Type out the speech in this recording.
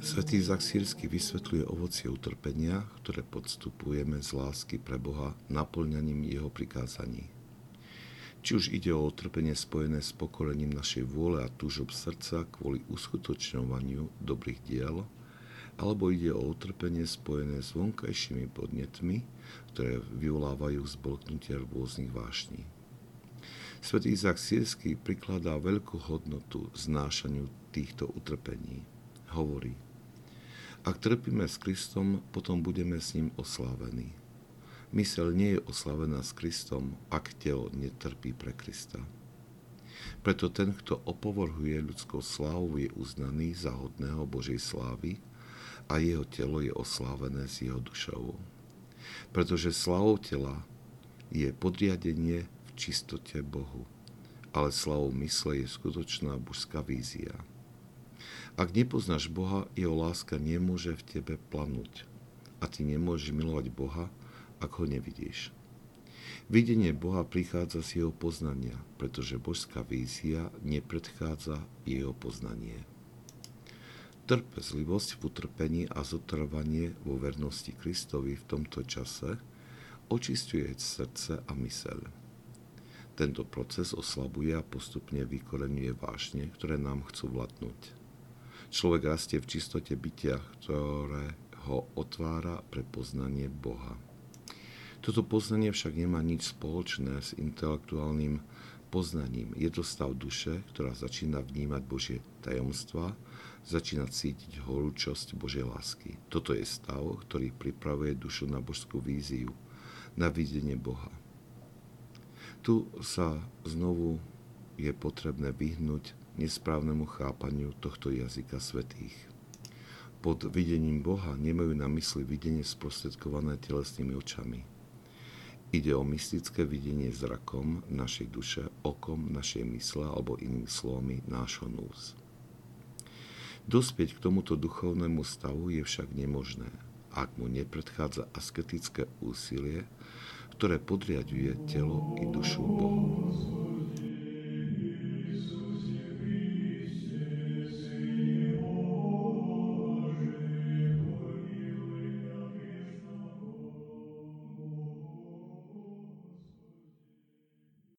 Svetý Izak Sírsky vysvetľuje ovocie utrpenia, ktoré podstupujeme z lásky pre Boha naplňaním jeho prikázaní. Či už ide o utrpenie spojené s pokorením našej vôle a túžob srdca kvôli uskutočňovaniu dobrých diel, alebo ide o utrpenie spojené s vonkajšími podnetmi, ktoré vyvolávajú zbolknutie rôznych vášní. Svetý Izak Sírsky prikladá veľkú hodnotu znášaniu týchto utrpení. Hovorí, ak trpíme s Kristom, potom budeme s ním oslávení. Mysel nie je oslavená s Kristom, ak telo netrpí pre Krista. Preto ten, kto opovrhuje ľudskou slávou, je uznaný za hodného Božej slávy a jeho telo je oslávené s jeho dušou. Pretože slávou tela je podriadenie v čistote Bohu, ale slávou mysle je skutočná božská vízia. Ak nepoznáš Boha, jeho láska nemôže v tebe planúť. A ty nemôžeš milovať Boha, ak ho nevidíš. Videnie Boha prichádza z jeho poznania, pretože božská vízia nepredchádza jeho poznanie. Trpezlivosť v utrpení a zotrvanie vo vernosti Kristovi v tomto čase očistuje srdce a myseľ. Tento proces oslabuje a postupne vykorenuje vášne, ktoré nám chcú vlatnúť. Človek rastie v čistote bytia, ktoré ho otvára pre poznanie Boha. Toto poznanie však nemá nič spoločné s intelektuálnym poznaním. Je to stav duše, ktorá začína vnímať Božie tajomstva, začína cítiť horúčosť Božej lásky. Toto je stav, ktorý pripravuje dušu na božskú víziu, na videnie Boha. Tu sa znovu je potrebné vyhnúť nesprávnemu chápaniu tohto jazyka svetých. Pod videním Boha nemajú na mysli videnie sprostredkované telesnými očami. Ide o mystické videnie zrakom našej duše, okom našej mysle alebo inými slovami nášho núz. Dospieť k tomuto duchovnému stavu je však nemožné, ak mu nepredchádza asketické úsilie, ktoré podriaduje telo i dušu Bohu.